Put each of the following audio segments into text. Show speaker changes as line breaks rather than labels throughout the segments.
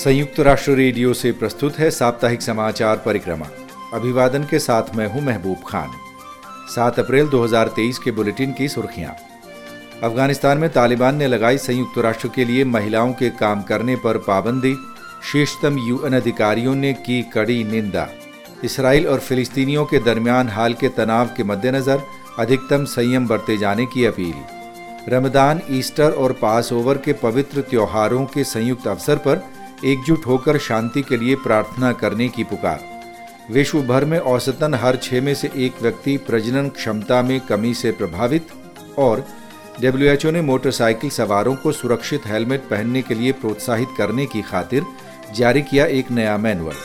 संयुक्त राष्ट्र रेडियो से प्रस्तुत है साप्ताहिक समाचार परिक्रमा। अभिवादन के साथ मैं हूँ महबूब खान। 7 अप्रैल 2023 के बुलेटिन की सुर्खियाँ। अफ़गानिस्तान में तालिबान ने लगाई संयुक्त राष्ट्र के लिए महिलाओं के काम करने पर पाबंदी शीर्षतम यूएन अधिकारियों ने की कड़ी निंदा। इसराइल और फिलिस्तीनियों के दरमियान हाल के तनाव के मद्देनजर अधिकतम संयम बरते जाने की अपील। रमदान ईस्टर और पास ओवर के पवित्र त्योहारों के संयुक्त अवसर पर एकजुट होकर शांति के लिए प्रार्थना करने की पुकार। विश्व भर में औसतन हर छह में से एक व्यक्ति प्रजनन क्षमता में कमी से प्रभावित और डब्ल्यूएचओ ने मोटरसाइकिल सवारों को सुरक्षित हेलमेट पहनने के लिए प्रोत्साहित करने की खातिर जारी किया एक नया मैनुअल।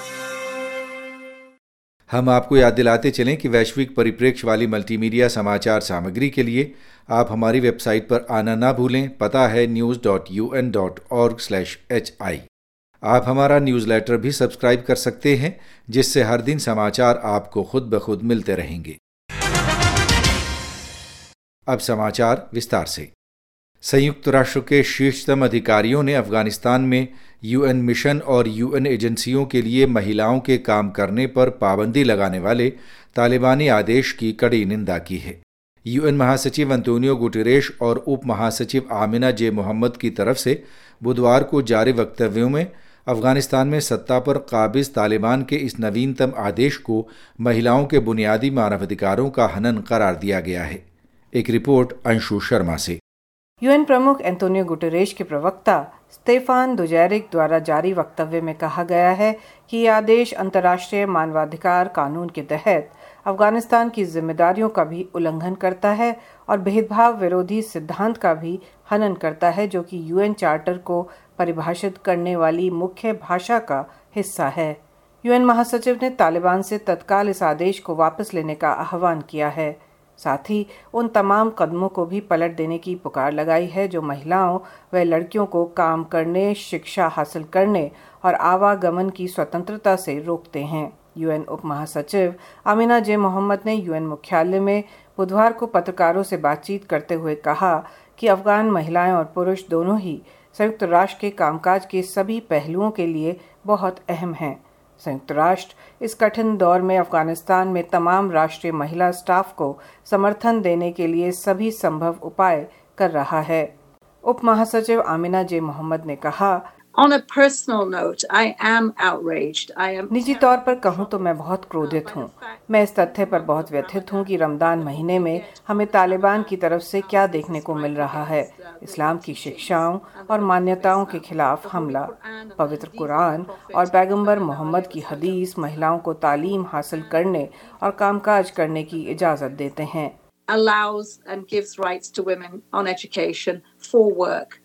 हम आपको याद दिलाते चलें कि वैश्विक परिप्रेक्ष्य वाली मल्टीमीडिया समाचार सामग्री के लिए आप हमारी वेबसाइट पर आना ना भूलें। पता है news dot U N dot org slash H I आप हमारा न्यूज़लेटर भी सब्सक्राइब कर सकते हैं, जिससे हर दिन समाचार आपको खुद ब खुद मिलते रहेंगे। अब समाचार विस्तार से। संयुक्त राष्ट्र के शीर्षतम अधिकारियों ने अफ़गानिस्तान में यूएन मिशन और यूएन एजेंसियों के लिए महिलाओं के काम करने पर पाबंदी लगाने वाले तालिबानी आदेश की कड़ी निंदा की है। यूएन महासचिव अंतोनियो गुटेरेश और उप महासचिव आमिना जे मोहम्मद की तरफ़ से बुधवार को जारी वक्तव्यों में अफ़गानिस्तान में सत्ता पर काबिज तालिबान के इस नवीनतम आदेश को महिलाओं के बुनियादी मानवाधिकारों का हनन करार दिया गया है। एक रिपोर्ट अंशु शर्मा से।
यूएन प्रमुख एंटोनियो गुटरेश के प्रवक्ता स्टेफान दुजैरिक द्वारा जारी वक्तव्य में कहा गया है कि यह आदेश अंतर्राष्ट्रीय मानवाधिकार कानून के तहत अफ़गानिस्तान की जिम्मेदारियों का भी उल्लंघन करता है और भेदभाव विरोधी सिद्धांत का भी हनन करता है, जो कि यूएन चार्टर को परिभाषित करने वाली मुख्य भाषा का हिस्सा है। यूएन महासचिव ने तालिबान से तत्काल इस आदेश को वापस लेने का आह्वान किया है। साथ ही उन तमाम कदमों को भी पलट देने की पुकार लगाई है, जो महिलाओं व लड़कियों को काम करने, शिक्षा हासिल करने और आवागमन की स्वतंत्रता से रोकते हैं। यूएन उप महासचिव अमीना जे मोहम्मद ने यूएन मुख्यालय में बुधवार को पत्रकारों से बातचीत करते हुए कहा कि अफगान महिलाएँ और पुरुष दोनों ही संयुक्त राष्ट्र के कामकाज के सभी पहलुओं के लिए बहुत अहम हैं। संयुक्त राष्ट्र इस कठिन दौर में अफ़गानिस्तान में तमाम राष्ट्रीय महिला स्टाफ को समर्थन देने के लिए सभी संभव उपाय कर रहा है। उप महासचिव आमिना जे मोहम्मद ने कहा
On a personal note, I am outraged. I am
निजी तौर पर कहूँ तो मैं बहुत क्रोधित हूँ मैं इस तथ्य पर बहुत व्यथित हूँ कि रमदान महीने में हमें तालिबान की तरफ़ से क्या देखने को मिल रहा है इस्लाम की शिक्षाओं और मान्यताओं के खिलाफ हमला पवित्र कुरान और पैगंबर मोहम्मद की हदीस महिलाओं को तालीम हासिल करने और कामकाज करने की इजाज़त देते हैं
allows and gives rights to women on education for work.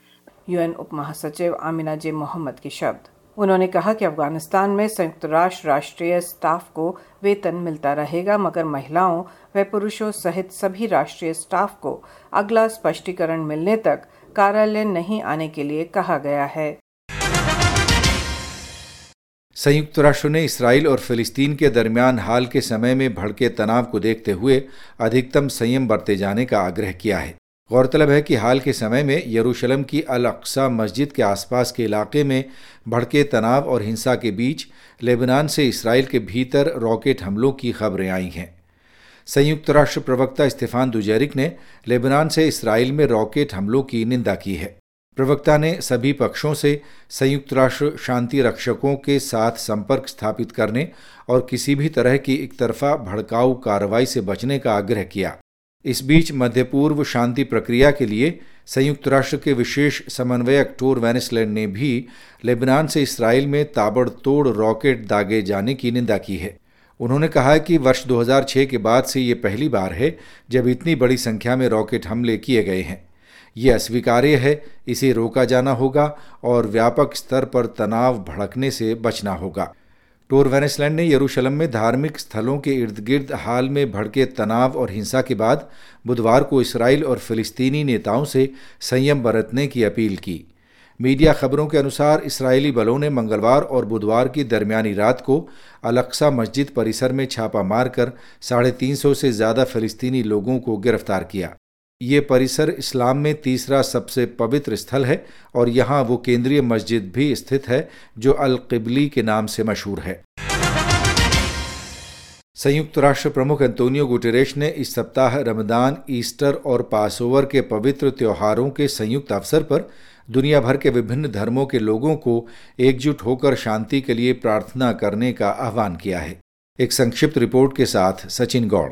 UN उप महासचिव आमिना जे मोहम्मद के शब्द। उन्होंने कहा कि अफ़गानिस्तान में संयुक्त राष्ट्र राष्ट्रीय स्टाफ को वेतन मिलता रहेगा, मगर महिलाओं व पुरुषों सहित सभी राष्ट्रीय स्टाफ को अगला स्पष्टीकरण मिलने तक कार्यालय नहीं आने के लिए कहा गया है।
संयुक्त राष्ट्र ने इसराइल और फिलिस्तीन के दरमियान हाल के समय में भड़के तनाव को देखते हुए अधिकतम संयम बरते जाने का आग्रह किया है। गौरतलब है कि हाल के समय में यरूशलेम की अल अक्सा मस्जिद के आसपास के इलाके में भड़के तनाव और हिंसा के बीच लेबनान से इसराइल के भीतर रॉकेट हमलों की खबरें आई हैं। संयुक्त राष्ट्र प्रवक्ता इस्तीफान दुजैरिक ने लेबनान से इसराइल में रॉकेट हमलों की निंदा की है। प्रवक्ता ने सभी पक्षों से संयुक्त राष्ट्र शांति रक्षकों के साथ संपर्क स्थापित करने और किसी भी तरह की एक तरफा भड़काऊ कार्रवाई से बचने का आग्रह किया। इस बीच मध्य पूर्व शांति प्रक्रिया के लिए संयुक्त राष्ट्र के विशेष समन्वयक टोर वैनिसलैंड ने भी लेबनान से इसराइल में ताबड़तोड़ रॉकेट दागे जाने की निंदा की है। उन्होंने कहा कि वर्ष 2006 के बाद से ये पहली बार है जब इतनी बड़ी संख्या में रॉकेट हमले किए गए हैं। ये अस्वीकार्य है, इसे रोका जाना होगा और व्यापक स्तर पर तनाव भड़कने से बचना होगा। टोर वेनेसलैंड ने यरूशलेम में धार्मिक स्थलों के इर्द गिर्द हाल में भड़के तनाव और हिंसा के बाद बुधवार को इसराइल और फिलिस्तीनी नेताओं से संयम बरतने की अपील की। मीडिया खबरों के अनुसार इसराइली बलों ने मंगलवार और बुधवार की दरमियानी रात को अलक्सा मस्जिद परिसर में छापा मारकर साढ़े तीन सौ से ज़्यादा फिलिस्तीनी लोगों को गिरफ़्तार किया। ये परिसर इस्लाम में तीसरा सबसे पवित्र स्थल है और यहाँ वो केंद्रीय मस्जिद भी स्थित है, जो अल किबली के नाम से मशहूर है। संयुक्त राष्ट्र प्रमुख एंतोनियो गुटेरेश ने इस सप्ताह रमदान, ईस्टर और पासओवर के पवित्र त्योहारों के संयुक्त अवसर पर दुनिया भर के विभिन्न धर्मों के लोगों को एकजुट होकर शांति के लिए प्रार्थना करने का आह्वान किया है। एक संक्षिप्त रिपोर्ट के साथ सचिन गौड़।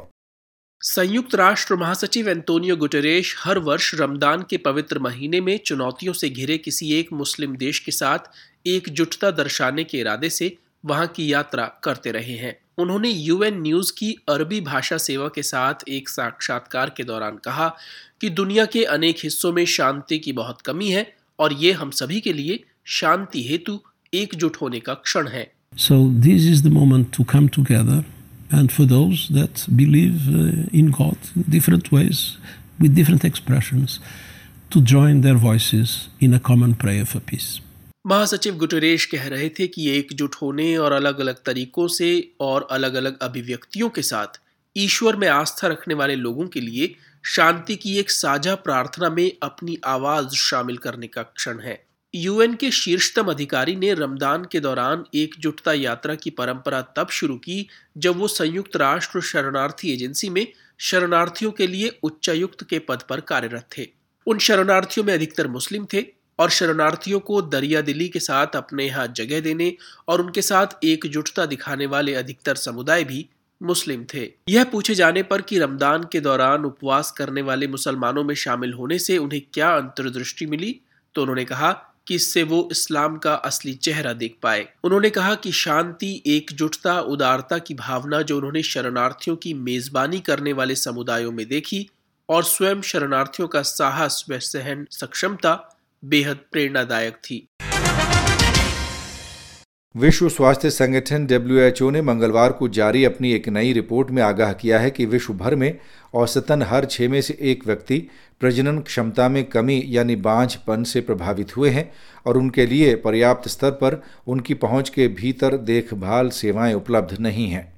संयुक्त राष्ट्र महासचिव एंतोनियो गुटेरेश हर वर्ष रमदान के पवित्र महीने में चुनौतियों से घिरे किसी एक मुस्लिम देश के साथ एकजुटता दर्शाने के इरादे से वहाँ की यात्रा करते रहे हैं। उन्होंने यूएन न्यूज़ की अरबी भाषा सेवा के साथ एक साक्षात्कार के दौरान कहा कि दुनिया के अनेक हिस्सों में शांति की बहुत कमी है और ये हम सभी के लिए शांति हेतु एकजुट होने का क्षण है।
So this is the moment to come together and for those that believe uh, in God in different ways with different expressions to join their voices in a common prayer for peace.
महासचिव Guterres कह रहे थे कि एकजुट होने और अलग अलग तरीकों से और अलग अलग अभिव्यक्तियों के साथ ईश्वर में आस्था रखने वाले लोगों के लिए शांति की एक साझा प्रार्थना में अपनी आवाज़ शामिल करने का क्षण है यूएन के शीर्षतम अधिकारी ने रमदान के दौरान एकजुटता यात्रा की परंपरा तब शुरू की जब वो संयुक्त राष्ट्र शरणार्थी एजेंसी में शरणार्थियों के लिए उच्चायुक्त के पद पर कार्यरत थे। उन शरणार्थियों में अधिकतर मुस्लिम थे और शरणार्थियों को दरिया दिली के साथ अपने यहाँ जगह देने और उनके साथ एकजुटता दिखाने वाले अधिकतर समुदाय भी मुस्लिम थे। यह पूछे जाने पर कि रमदान के दौरान उपवास करने वाले मुसलमानों में शामिल होने से उन्हें क्या अंतर्दृष्टि मिली तो उन्होंने कहा कि इससे वो इस्लाम का असली चेहरा देख पाए। उन्होंने कहा कि शांति, एकजुटता, उदारता की भावना जो उन्होंने शरणार्थियों की मेजबानी करने वाले समुदायों में देखी और स्वयं शरणार्थियों का साहस व सहन, सक्षमता बेहद प्रेरणादायक थी।
विश्व स्वास्थ्य संगठन डब्ल्यू ने मंगलवार को जारी अपनी एक नई रिपोर्ट में आगाह किया है कि विश्व भर में औसतन हर छः में से एक व्यक्ति प्रजनन क्षमता में कमी यानी बांझपन से प्रभावित हुए हैं और उनके लिए पर्याप्त स्तर पर उनकी पहुँच के भीतर देखभाल सेवाएँ उपलब्ध नहीं हैं।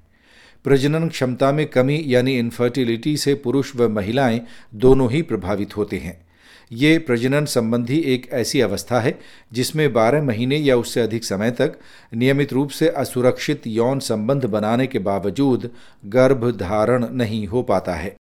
प्रजनन क्षमता में कमी यानी इन्फर्टिलिटी से पुरुष व महिलाएँ दोनों ही प्रभावित होते हैं। ये प्रजनन संबंधी एक ऐसी अवस्था है जिसमें 12 महीने या उससे अधिक समय तक नियमित रूप से असुरक्षित यौन संबंध बनाने के बावजूद गर्भ धारण नहीं हो पाता है।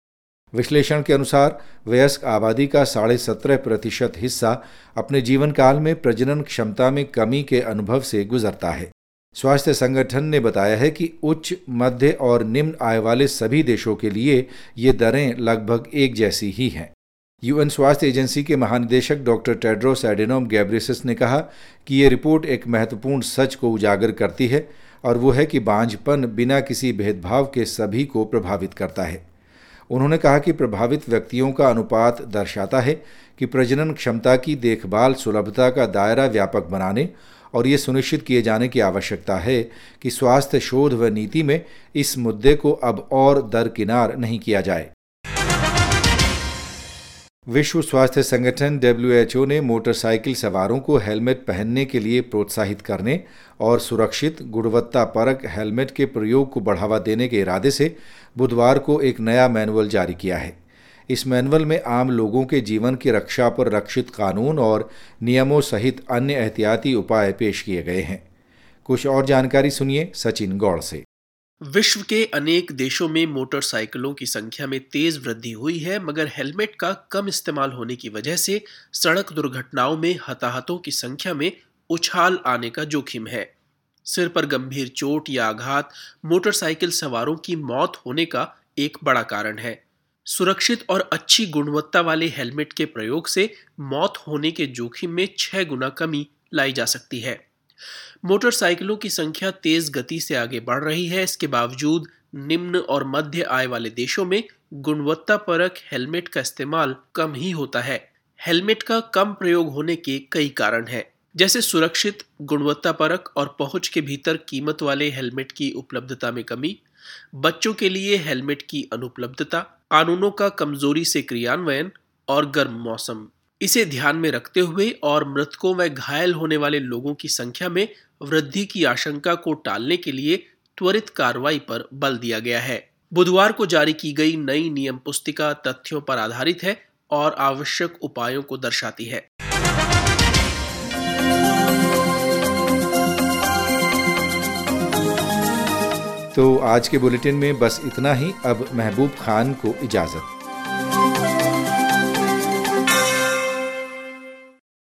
विश्लेषण के अनुसार वयस्क आबादी का साढ़े सत्रह प्रतिशत हिस्सा अपने जीवन काल में प्रजनन क्षमता में कमी के अनुभव से गुजरता है। स्वास्थ्य संगठन ने बताया है कि उच्च, मध्य और निम्न आय वाले सभी देशों के लिए ये दरें लगभग एक जैसी ही हैं। यूएन स्वास्थ्य एजेंसी के महानिदेशक डॉक्टर टेड्रोस एडेनोम गैब्रिसिस ने कहा कि ये रिपोर्ट एक महत्वपूर्ण सच को उजागर करती है और वो है कि बांझपन बिना किसी भेदभाव के सभी को प्रभावित करता है। उन्होंने कहा कि प्रभावित व्यक्तियों का अनुपात दर्शाता है कि प्रजनन क्षमता की देखभाल सुलभता का दायरा व्यापक बनाने और ये सुनिश्चित किए जाने की आवश्यकता है कि स्वास्थ्य शोध व नीति में इस मुद्दे को अब और दरकिनार नहीं किया जाए। विश्व स्वास्थ्य संगठन डब्ल्यूएचओ ने मोटरसाइकिल सवारों को हेलमेट पहनने के लिए प्रोत्साहित करने और सुरक्षित गुणवत्ता परक हेलमेट के प्रयोग को बढ़ावा देने के इरादे से बुधवार को एक नया मैनुअल जारी किया है। इस मैनुअल में आम लोगों के जीवन की रक्षा पर रक्षित कानून और नियमों सहित अन्य एहतियाती उपाय पेश किए गए हैं। कुछ और जानकारी सुनिए सचिन गौड़ से।
विश्व के अनेक देशों में मोटरसाइकिलों की संख्या में तेज वृद्धि हुई है, मगर हेलमेट का कम इस्तेमाल होने की वजह से सड़क दुर्घटनाओं में हताहतों की संख्या में उछाल आने का जोखिम है। सिर पर गंभीर चोट या आघात मोटरसाइकिल सवारों की मौत होने का एक बड़ा कारण है। सुरक्षित और अच्छी गुणवत्ता वाले हेलमेट के प्रयोग से मौत होने के जोखिम में छह गुना कमी लाई जा सकती है। मोटरसाइकिलों की संख्या तेज गति से आगे बढ़ रही है। इसके बावजूद निम्न और मध्य आय वाले देशों में गुणवत्ता परक हेलमेट का इस्तेमाल कम ही होता है। हेलमेट का कम प्रयोग होने के कई कारण हैं। जैसे सुरक्षित गुणवत्ता परक और पहुँच के भीतर कीमत वाले हेलमेट की उपलब्धता में कमी, बच्चों के लिए हेलमेट की अनुपलब्धता, कानूनों का कमज़ोरी से क्रियान्वयन और गर्म मौसम। इसे ध्यान में रखते हुए और मृतकों व घायल होने वाले लोगों की संख्या में वृद्धि की आशंका को टालने के लिए त्वरित कार्रवाई पर बल दिया गया है। बुधवार को जारी की गई नई नियम पुस्तिका तथ्यों पर आधारित है और आवश्यक उपायों को दर्शाती है।
तो आज के बुलेटिन में बस इतना ही। अब महबूब खान को इजाज़त।